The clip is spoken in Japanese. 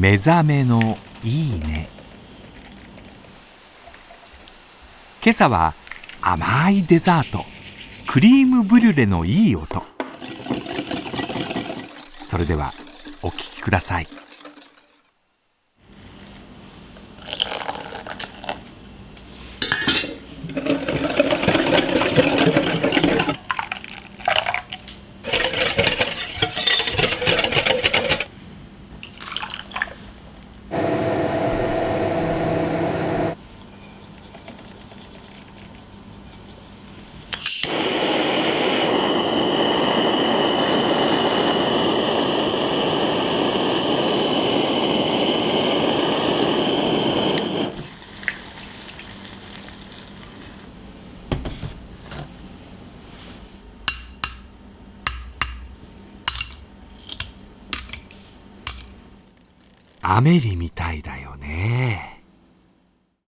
目覚めのいいね。今朝は甘いデザート。クリームブリュレのいい音。それではお聞きください。アメリみたいだよね。